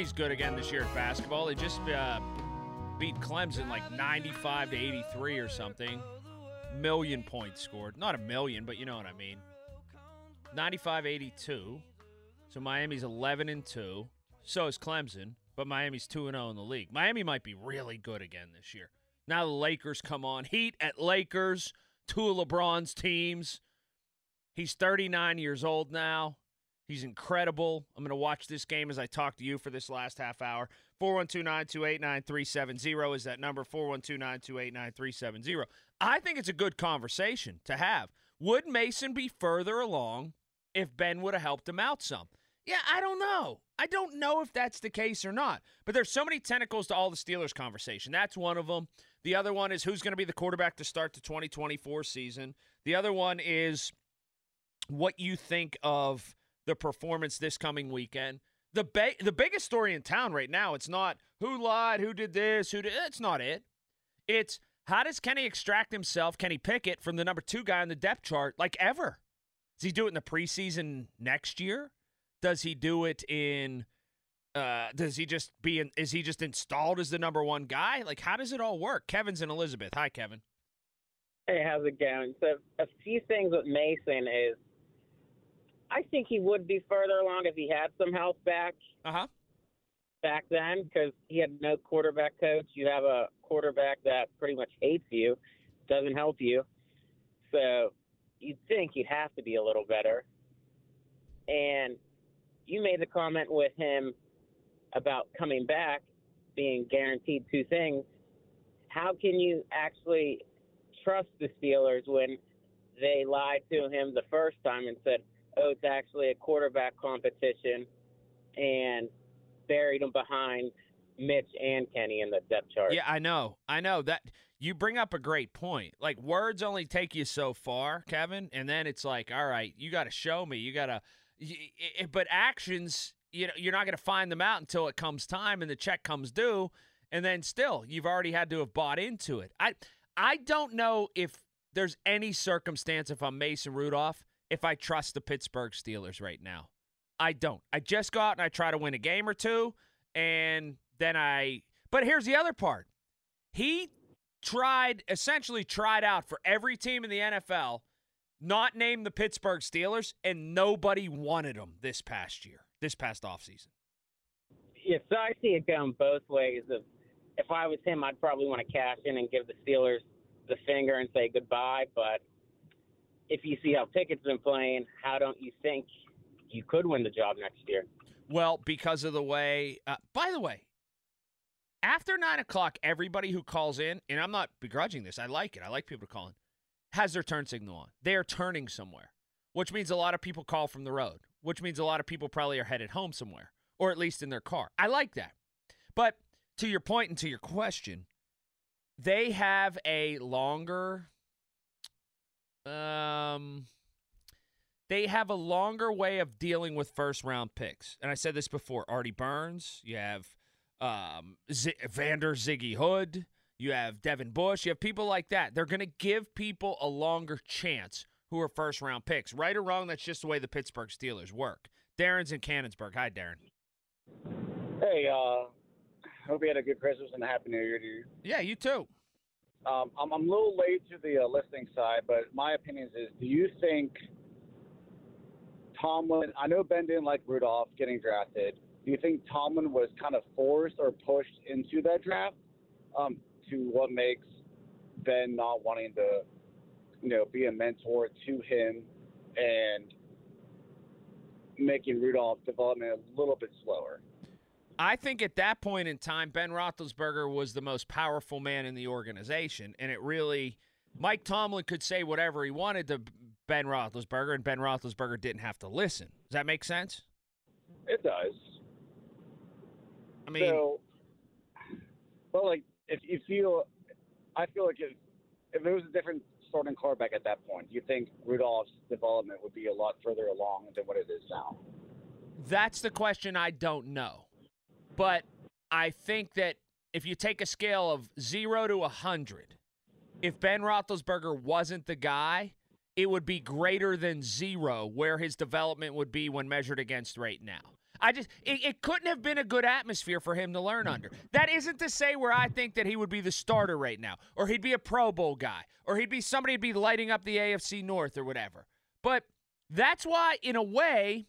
Miami's good again this year at basketball. They just uh, beat Clemson like 95 to 83 or something. Million points scored. Not a million, but you know what I mean. 95 82. So Miami's 11 and 2. So is Clemson, but Miami's 2 and 0 in the league. Miami might be really good again this year. Now the Lakers come on. Heat at Lakers, two of LeBron's teams. He's 39 years old now. He's incredible. I'm going to watch this game as I talk to you for this last half hour. 412 928 9370 is that number 412 928 9370. I think it's a good conversation to have. Would Mason be further along if Ben would have helped him out some? Yeah, I don't know. I don't know if that's the case or not. But there's so many tentacles to all the Steelers conversation. That's one of them. The other one is who's going to be the quarterback to start the 2024 season. The other one is what you think of the performance this coming weekend. The ba- the biggest story in town right now, it's not who lied, who did this, who did it's not it. It's how does Kenny extract himself, Kenny Pickett, from the number two guy on the depth chart like ever? Does he do it in the preseason next year? Does he do it in uh does he just be in is he just installed as the number one guy? Like how does it all work? Kevin's in Elizabeth. Hi Kevin. Hey, how's it going? So, a few things with Mason is I think he would be further along if he had some health back Uh-huh. back then because he had no quarterback coach. You have a quarterback that pretty much hates you, doesn't help you. So, you'd think he'd have to be a little better. And you made the comment with him about coming back being guaranteed two things. How can you actually trust the Steelers when they lied to him the first time and said, "Oh, it's actually a quarterback competition," and buried him behind Mitch and Kenny in the depth chart? Yeah, I know. I know that you bring up a great point. Like words only take you so far, Kevin, and then it's like, all right, you got to show me. You got to but actions, you know, you're not going to find them out until it comes time and the check comes due, and then still, you've already had to have bought into it. I I don't know if there's any circumstance if I'm Mason Rudolph if I trust the Pittsburgh Steelers right now. I don't. I just go out and I try to win a game or two, and then I. But here's the other part. He tried, essentially tried out for every team in the NFL, not named the Pittsburgh Steelers, and nobody wanted him this past year, this past offseason. Yeah, so I see it going both ways. If if I was him, I'd probably want to cash in and give the Steelers the finger and say goodbye. But if you see how Pickett's been playing, how don't you think you could win the job next year? Well, because of the way. Uh, by the way, after nine o'clock, everybody who calls in, and I'm not begrudging this, I like it. I like people to call in, has their turn signal on. They are turning somewhere, which means a lot of people call from the road, which means a lot of people probably are headed home somewhere, or at least in their car. I like that. But to your point and to your question, they have a longer um they have a longer way of dealing with first round picks. And I said this before, Artie Burns, you have um Z- Vander Ziggy Hood, you have Devin Bush, you have people like that. They're going to give people a longer chance who are first round picks. Right or wrong, that's just the way the Pittsburgh Steelers work. Darren's in Canonsburg. Hi, Darren. Hey, uh, Hope you had a good Christmas and a happy New Year to you. Yeah, you too. Um, I'm, I'm a little late to the uh, listening side, but my opinion is: Do you think Tomlin? I know Ben didn't like Rudolph getting drafted. Do you think Tomlin was kind of forced or pushed into that draft um, to what makes Ben not wanting to, you know, be a mentor to him and making Rudolph's development a little bit slower? I think at that point in time, Ben Roethlisberger was the most powerful man in the organization, and it really, Mike Tomlin could say whatever he wanted to Ben Roethlisberger, and Ben Roethlisberger didn't have to listen. Does that make sense? It does. I mean, so, well, like if you feel, I feel like if if it was a different starting quarterback at that point, you think Rudolph's development would be a lot further along than what it is now? That's the question I don't know. But I think that if you take a scale of zero to a 100, if Ben Roethlisberger wasn't the guy, it would be greater than zero where his development would be when measured against right now. I just it, it, couldn't have been a good atmosphere for him to learn hmm. under. That isn't to say where I think that he would be the starter right now, or he'd be a Pro Bowl guy, or he'd be somebody who'd be lighting up the AFC North or whatever. But that's why, in a way,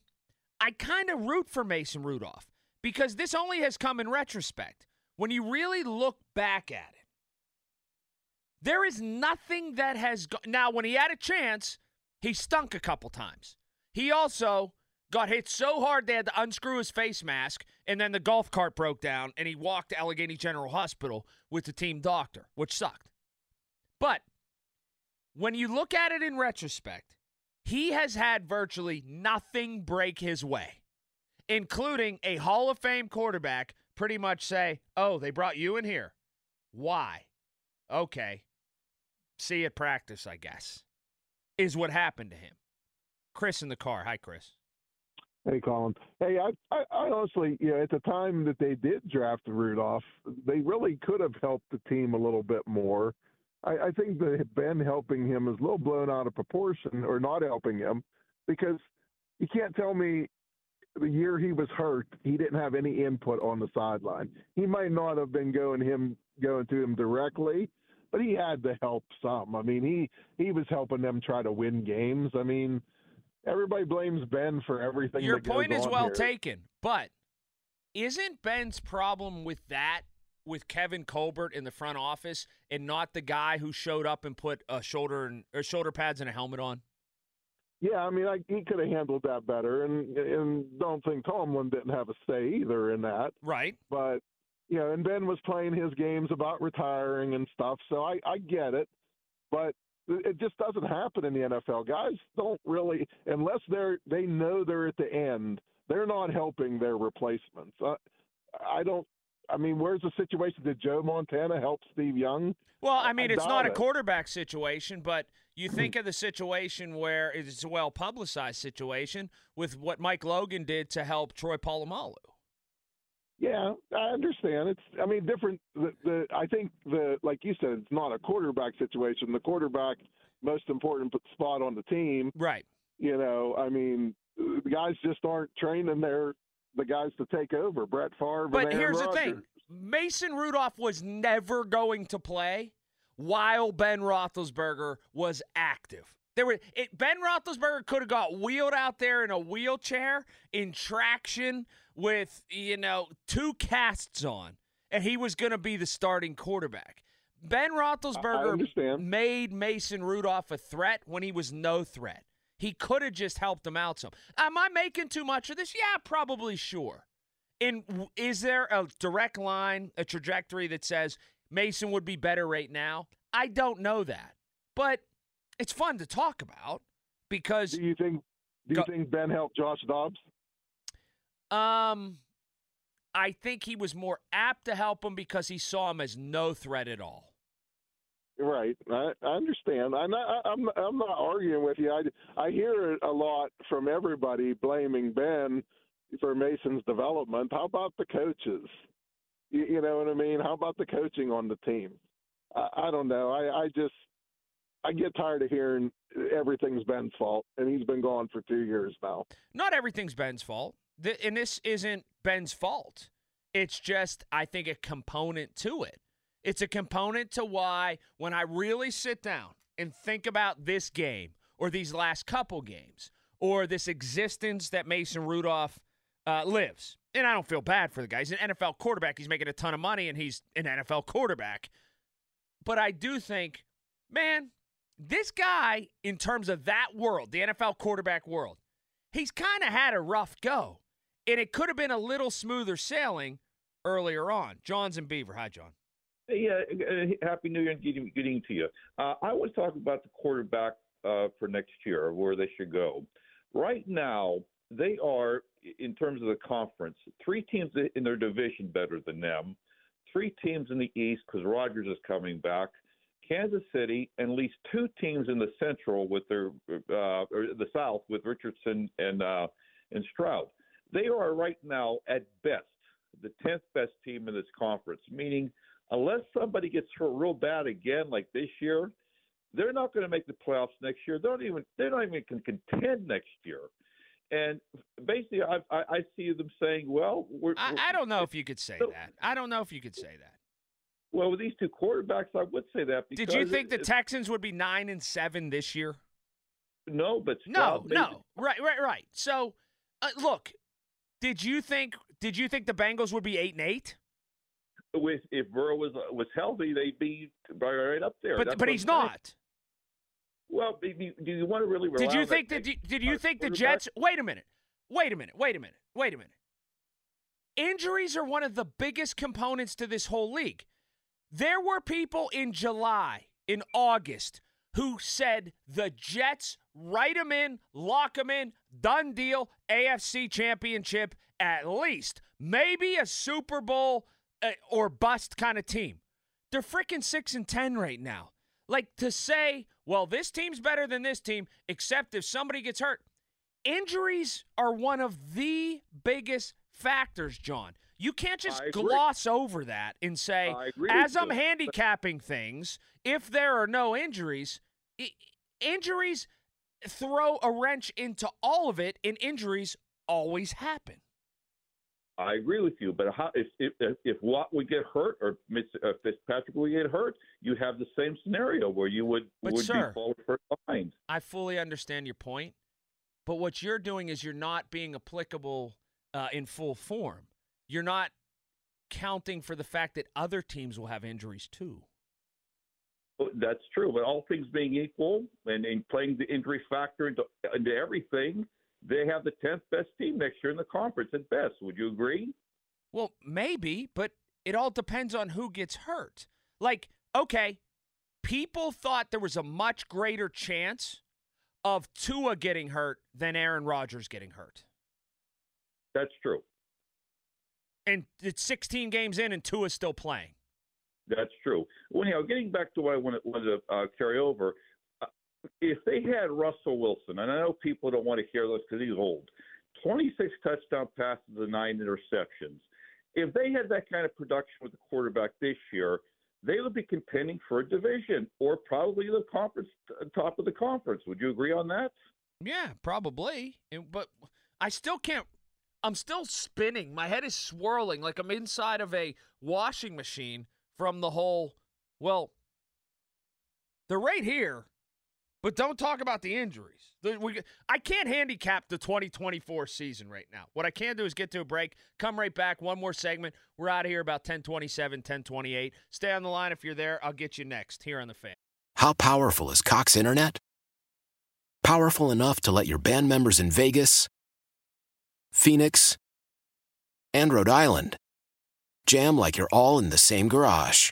I kind of root for Mason Rudolph because this only has come in retrospect. When you really look back at it, there is nothing that has gone. Now, when he had a chance, he stunk a couple times. He also got hit so hard they had to unscrew his face mask, and then the golf cart broke down, and he walked to Allegheny General Hospital with the team doctor, which sucked. But when you look at it in retrospect, he has had virtually nothing break his way including a Hall of Fame quarterback, pretty much say, Oh, they brought you in here. Why? Okay. See you at practice, I guess, is what happened to him. Chris in the car. Hi, Chris. Hey, Colin. Hey, I, I, I honestly, you know, at the time that they did draft Rudolph, they really could have helped the team a little bit more. I, I think that Ben helping him is a little blown out of proportion, or not helping him, because you can't tell me the year he was hurt, he didn't have any input on the sideline. He might not have been going him going to him directly, but he had to help some. I mean, he he was helping them try to win games. I mean, everybody blames Ben for everything. Your point is well here. taken, but isn't Ben's problem with that with Kevin Colbert in the front office and not the guy who showed up and put a shoulder and or shoulder pads and a helmet on? Yeah, I mean, I, he could have handled that better, and and don't think Tomlin didn't have a say either in that. Right. But you know, and Ben was playing his games about retiring and stuff, so I I get it, but it just doesn't happen in the NFL. Guys don't really, unless they're they know they're at the end, they're not helping their replacements. I, I don't I mean, where's the situation? Did Joe Montana help Steve Young? Well, I mean, I it's not it. a quarterback situation, but you think of the situation where it's a well publicized situation with what Mike Logan did to help Troy Polamalu. Yeah, I understand. It's, I mean, different. The, the, I think the, like you said, it's not a quarterback situation. The quarterback, most important spot on the team. Right. You know, I mean, the guys just aren't training their the guys to take over. Brett Favre. But here's Rodgers. the thing: Mason Rudolph was never going to play while Ben Roethlisberger was active. There were it, Ben Roethlisberger could have got wheeled out there in a wheelchair in traction with you know two casts on, and he was going to be the starting quarterback. Ben Roethlisberger made Mason Rudolph a threat when he was no threat. He could have just helped him out some. Am I making too much of this? Yeah, probably sure. In is there a direct line, a trajectory that says Mason would be better right now? I don't know that, but it's fun to talk about because. Do you think? Do you go, think Ben helped Josh Dobbs? Um, I think he was more apt to help him because he saw him as no threat at all. Right, I, I understand. I'm not. I'm. I'm not arguing with you. I. I hear it a lot from everybody blaming Ben for Mason's development. How about the coaches? You, you know what I mean? How about the coaching on the team? I, I don't know. I. I just. I get tired of hearing everything's Ben's fault, and he's been gone for two years now. Not everything's Ben's fault, and this isn't Ben's fault. It's just, I think, a component to it. It's a component to why, when I really sit down and think about this game or these last couple games or this existence that Mason Rudolph uh, lives, and I don't feel bad for the guy. He's an NFL quarterback. He's making a ton of money, and he's an NFL quarterback. But I do think, man, this guy, in terms of that world, the NFL quarterback world, he's kind of had a rough go. And it could have been a little smoother sailing earlier on. John's in Beaver. Hi, John. Yeah, uh, happy New Year and getting, getting to you. Uh, I was talking about the quarterback uh, for next year, where they should go. Right now, they are, in terms of the conference, three teams in their division better than them, three teams in the East because Rodgers is coming back, Kansas City, and at least two teams in the Central with their uh, or the South with Richardson and uh, and Stroud. They are right now at best the tenth best team in this conference, meaning unless somebody gets hurt real bad again, like this year, they're not going to make the playoffs next year. They don't even they're not even to contend next year. And basically, I, I, I see them saying, "Well, we're, I, we're, I don't know if you could say so, that. I don't know if you could say that. Well, with these two quarterbacks, I would say that. Because Did you think it, the Texans would be nine and seven this year? No, but No, no. Right, right, right. So, uh, look, did you think did you think the Bengals would be eight and eight? With if Burrow was was healthy, they'd be right up there. But That's but he's not. Well, do you, do you want to really Did you think that? Did, did you think the? Jets? Wait a minute. Wait a minute. Wait a minute. Wait a minute. Injuries are one of the biggest components to this whole league. There were people in July, in August, who said the Jets write them in, lock them in, done deal, AFC championship at least, maybe a Super Bowl uh, or bust kind of team. They're freaking 6 and 10 right now. Like to say, well, this team's better than this team, except if somebody gets hurt. Injuries are one of the biggest factors, John. You can't just gloss over that and say, as I'm handicapping things, if there are no injuries, i- injuries throw a wrench into all of it, and injuries always happen. I agree with you, but how, if, if if Watt would get hurt or Mitch- uh, Fitzpatrick would get hurt, you have the same scenario where you would But, would sir- be falling for. I fully understand your point, but what you're doing is you're not being applicable uh, in full form. You're not counting for the fact that other teams will have injuries too. That's true, but all things being equal, and, and playing the injury factor into, into everything, they have the tenth best team next year in the conference at best. Would you agree? Well, maybe, but it all depends on who gets hurt. Like, okay, people thought there was a much greater chance of Tua getting hurt than Aaron Rodgers getting hurt. That's true. And it's 16 games in, and Tua's still playing. That's true. Well, anyhow, getting back to what I wanted, wanted to uh, carry over, if they had Russell Wilson, and I know people don't want to hear this because he's old, 26 touchdown passes and nine interceptions. If they had that kind of production with the quarterback this year, they would be contending for a division or probably the conference uh, top of the conference. Would you agree on that? Yeah, probably. But I still can't. I'm still spinning. My head is swirling like I'm inside of a washing machine from the whole. Well, they're right here, but don't talk about the injuries. The- we- I can't handicap the 2024 season right now. What I can do is get to a break, come right back, one more segment. We're out of here about 1027, 1028. Stay on the line if you're there. I'll get you next here on the fan. How powerful is Cox Internet? Powerful enough to let your band members in Vegas, Phoenix, and Rhode Island jam like you're all in the same garage.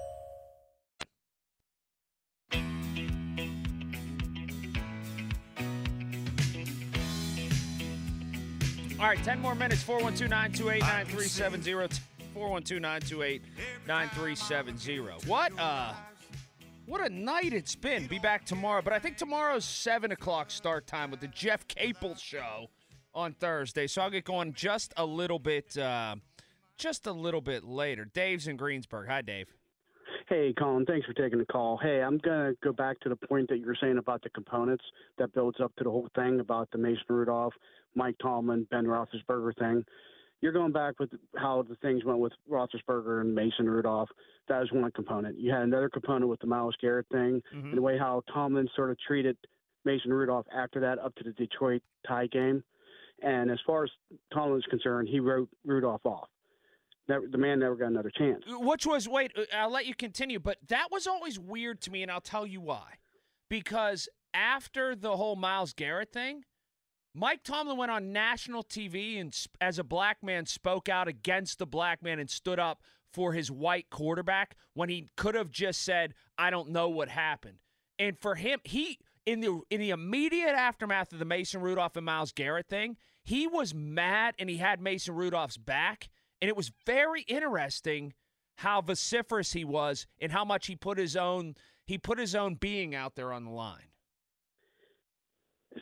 Right, 10 more minutes. 412 928 9370. 412 928 9370. What uh what a night it's been. Be back tomorrow. But I think tomorrow's 7 o'clock start time with the Jeff Capel show on Thursday. So I'll get going just a little bit uh, just a little bit later. Dave's in Greensburg. Hi, Dave. Hey, Colin, thanks for taking the call. Hey, I'm going to go back to the point that you were saying about the components that builds up to the whole thing about the Mason Rudolph, Mike Tomlin, Ben Roethlisberger thing. You're going back with how the things went with Roethlisberger and Mason Rudolph. That was one component. You had another component with the Myles Garrett thing, Mm-hmm. and the way how Tomlin sort of treated Mason Rudolph after that up to the Detroit tie game. And as far as Tomlin's concerned, he wrote Rudolph off. Never, the man never got another chance. Which was wait, I'll let you continue, but that was always weird to me, and I'll tell you why. Because after the whole Myles Garrett thing, Mike Tomlin went on national TV and, as a black man, spoke out against the black man and stood up for his white quarterback when he could have just said, "I don't know what happened." And for him, he in the in the immediate aftermath of the Mason Rudolph and Myles Garrett thing, he was mad and he had Mason Rudolph's back, and it was very interesting how vociferous he was and how much he put his own he put his own being out there on the line.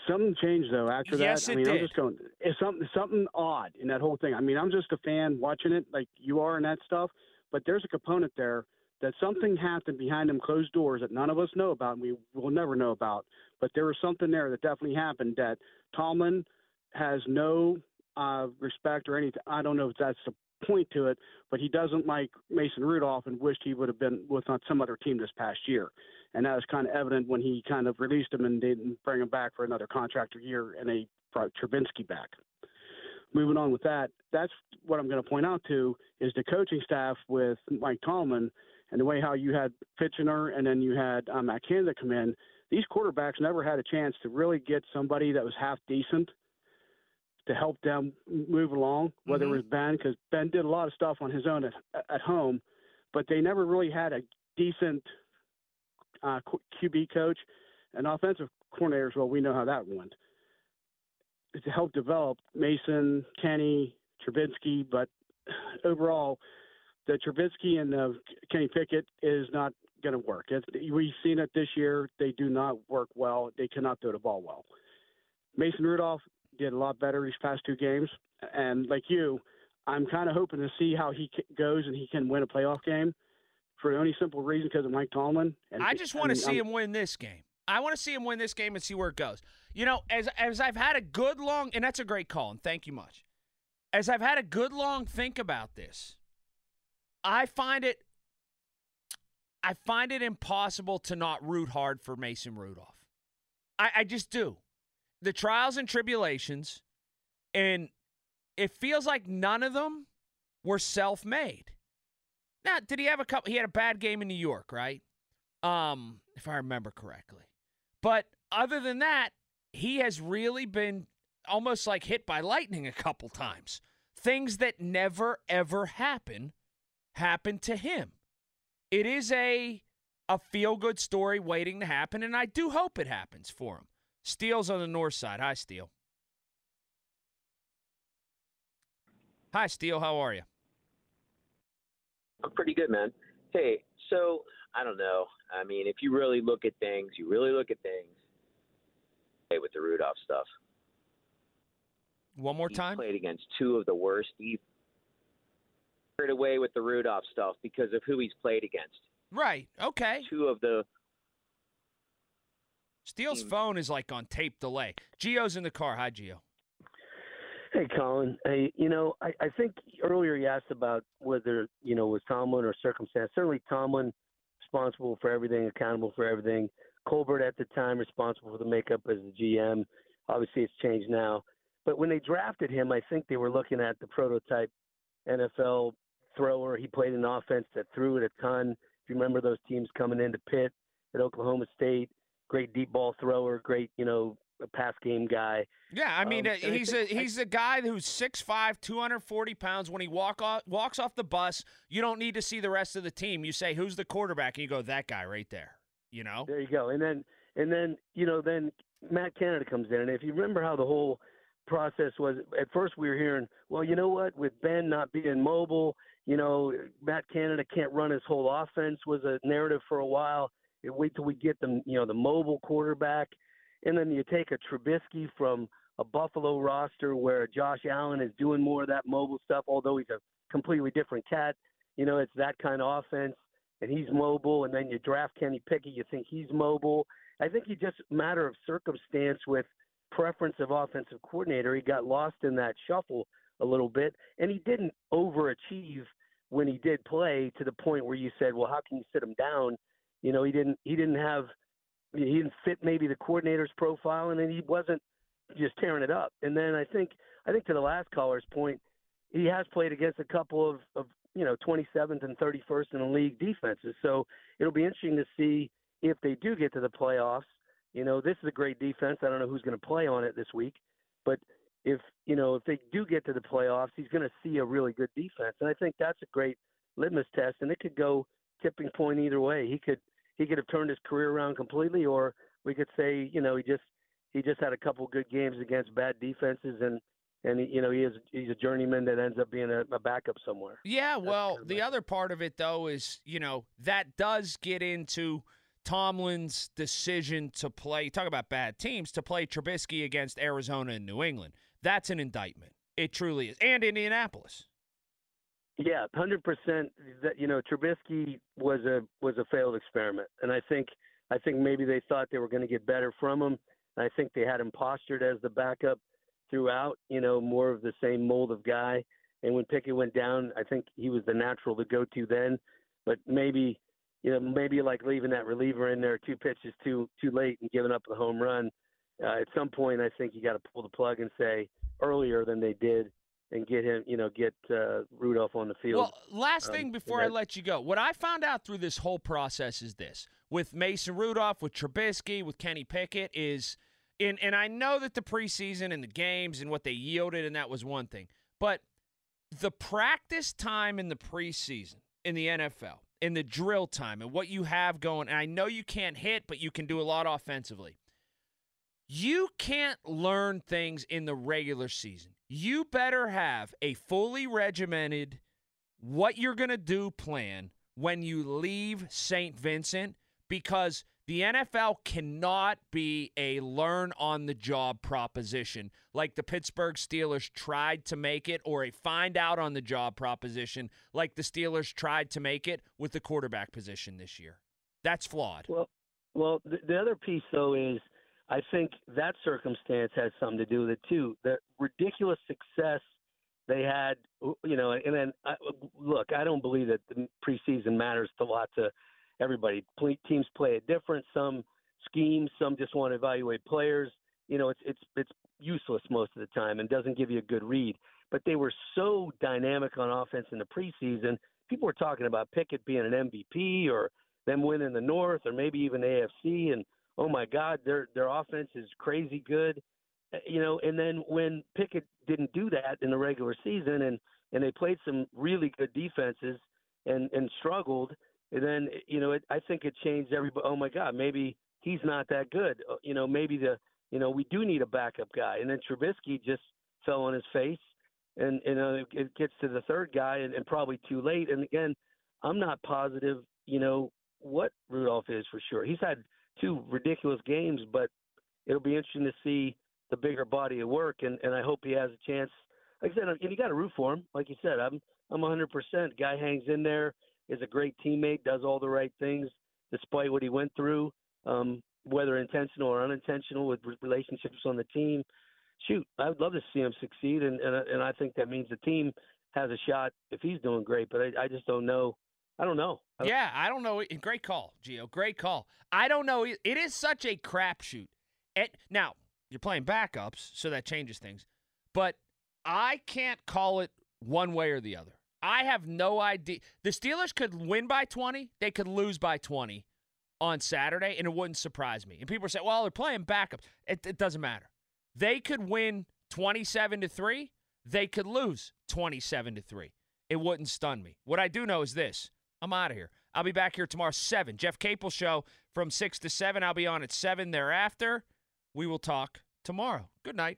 Something changed though after Yes, that. I it mean, I'm just going. It's something something odd in that whole thing. I mean, I'm just a fan watching it, like you are, and that stuff. But there's a component there that something happened behind them closed doors that none of us know about, and we will never know about. But there was something there that definitely happened that Tomlin has no uh, respect or anything. I don't know if that's the point to it, but he doesn't like Mason Rudolph and wished he would have been with on some other team this past year. And that was kind of evident when he kind of released him and didn't bring him back for another contract year and they brought Trubisky back. Moving on with that, that's what I'm going to point out to is the coaching staff with Mike Tomlin and the way how you had Fichtner and then you had um, Matt Canada come in. These quarterbacks never had a chance to really get somebody that was half decent to help them move along, whether it was Ben, because Ben did a lot of stuff on his own at, at home, but they never really had a decent uh, QB coach and offensive coordinators. Well, we know how that went. To help develop Mason, Kenny, Trubisky, but overall, the Trubisky and the Kenny Pickett is not going to work. It's, we've seen it this year. They do not work well. They cannot throw the ball well. Mason Rudolph did a lot better these past two games, and like you, I'm kind of hoping to see how he goes and he can win a playoff game for the only simple reason because of Mike Tomlin. And I just want to see I'm- him win this game. I want to see him win this game and see where it goes. You know, as as I've had a good long and that's a great call, and thank you much. As I've had a good long think about this, I find it I find it impossible to not root hard for Mason Rudolph. I, I just do. The trials and tribulations, and it feels like none of them were self made. Now, did he have a couple? He had a bad game in New York, right? Um, if I remember correctly. But other than that, he has really been almost like hit by lightning a couple times. Things that never ever happen happen to him. It is a a feel good story waiting to happen, and I do hope it happens for him. Steele's on the north side. Hi, Steele. Hi, Steele. How are you? I'm pretty good, man. Hey, so I don't know. I mean, if you really look at things, you really look at things. Hey, with the Rudolph stuff. One more He time. played against two of the worst. He away with the Rudolph stuff because of who he's played against. Right. Okay. Two of the Steele's hmm. phone is like on tape delay. Geo's in the car. Hi, Geo. Hey, Colin. Hey, you know, I, I think earlier you asked about whether, you know, was Tomlin or circumstance. Certainly Tomlin responsible for everything, accountable for everything. Colbert at the time responsible for the makeup as the GM. Obviously it's changed now. But when they drafted him, I think they were looking at the prototype NFL thrower. He played an offense that threw it a ton. If you remember those teams coming into Pitt at Oklahoma State, great deep ball thrower, great, you know, pass game guy. Yeah, I mean, Um, uh, I he's think- a he's a guy who's 6'5", 240 pounds. When he walk off, walks off the bus, you don't need to see the rest of the team. You say, "Who's the quarterback?" And you go, "That guy right there." You know. There you go. And then and then you know then Matt Canada comes in, and if you remember how the whole process was, at first we were hearing, well, you know what, with Ben not being mobile, you know, Matt Canada can't run his whole offense was a narrative for a while. You wait till we get them, you know, the mobile quarterback, and then you take a Trubisky from a Buffalo roster where Josh Allen is doing more of that mobile stuff, although he's a completely different cat. You know, it's that kind of offense, and he's mobile. And then you draft Kenny Pickett, you think he's mobile. I think he just matter of circumstance with preference of offensive coordinator. He got lost in that shuffle a little bit, and he didn't overachieve when he did play to the point where you said, "Well, how can you sit him down?" You know, he didn't. He didn't have. He didn't fit maybe the coordinator's profile, and then he wasn't just tearing it up. And then I think I think to the last caller's point, he has played against a couple of, of you know 27th and 31st in the league defenses. So it'll be interesting to see if they do get to the playoffs. You know, this is a great defense. I don't know who's going to play on it this week, but if you know if they do get to the playoffs, he's going to see a really good defense, and I think that's a great litmus test. And it could go tipping point either way. He could he could have turned his career around completely, or we could say you know he just he just had a couple good games against bad defenses, and and you know he is he's a journeyman that ends up being a, a backup somewhere. Yeah, well, the other part of it though is, you know, that does get into Tomlin's decision to play. Talk about bad teams to play Trubisky against Arizona and New England. That's an indictment. It truly is, and Indianapolis. Yeah, hundred percent. That you know, Trubisky was a was a failed experiment, and I think I think maybe they thought they were going to get better from him. I think they had him postured as the backup throughout. You know, more of the same mold of guy. And when Pickett went down, I think he was the natural to go to then. But maybe, you know, maybe like leaving that reliever in there two pitches too too late and giving up the home run. Uh, at some point, I think you got to pull the plug and say earlier than they did, and get him, you know, get uh, Rudolph on the field. Well, last Um, thing before I let you go, what I found out through this whole process is this: with Mason Rudolph, with Trubisky, with Kenny Pickett, is in, and I know that the preseason and the games and what they yielded, and that was one thing, but the practice time in the preseason in the NFL, in the drill time, and what you have going, and I know you can't hit, but you can do a lot offensively. You can't learn things in the regular season. You better have a fully regimented, what you're going to do plan when you leave St. Vincent because the NFL cannot be a learn on the job proposition like the Pittsburgh Steelers tried to make it, or a find out on the job proposition like the Steelers tried to make it with the quarterback position this year. That's flawed. Well, well, the, the other piece though is I think that circumstance has something to do with it too. The ridiculous success they had, you know, and then I, look, I don't believe that the preseason matters a lot to everybody. Teams play it different. Some schemes, some just want to evaluate players. You know, it's it's it's useless most of the time and doesn't give you a good read. But they were so dynamic on offense in the preseason. People were talking about Pickett being an MVP or them winning the North or maybe even AFC. And oh my God, their their offense is crazy good. Uh, You know, and then when Pickett didn't do that in the regular season and and they played some really good defenses and and struggled, And then you know, it, I think it changed everybody. Oh my God, maybe he's not that good. Uh, You know, maybe the you know we do need a backup guy. And then Trubisky just fell on his face, and you know it gets to the third guy, and, and probably too late. And again, I'm not positive. You know what Rudolph is for sure. He's had two ridiculous games, but it'll be interesting to see the bigger body of work, and, and I hope he has a chance. Like I said, and you got to root for him. Like you said, I'm I'm 100%. Guy hangs in there, is a great teammate, does all the right things despite what he went through, um, whether intentional or unintentional with relationships on the team. Shoot, I would love to see him succeed, and and, and I think that means the team has a shot if he's doing great. But I, I just don't know. I don't know. Yeah, I don't know. Great call, Gio. Great call. I don't know. It is such a crapshoot. Now, you're playing backups, so that changes things. But I can't call it one way or the other. I have no idea. The Steelers could win by 20, they could lose by 20 on Saturday, and it wouldn't surprise me. And people saying, well, they're playing backups. It, it doesn't matter. They could win 27 to 3, they could lose 27 to 3. It wouldn't stun me. What I do know is this I'm out of here. I'll be back here tomorrow, 7. Jeff Capel show from 6 to 7. I'll be on at 7 thereafter. We will talk tomorrow. Good night.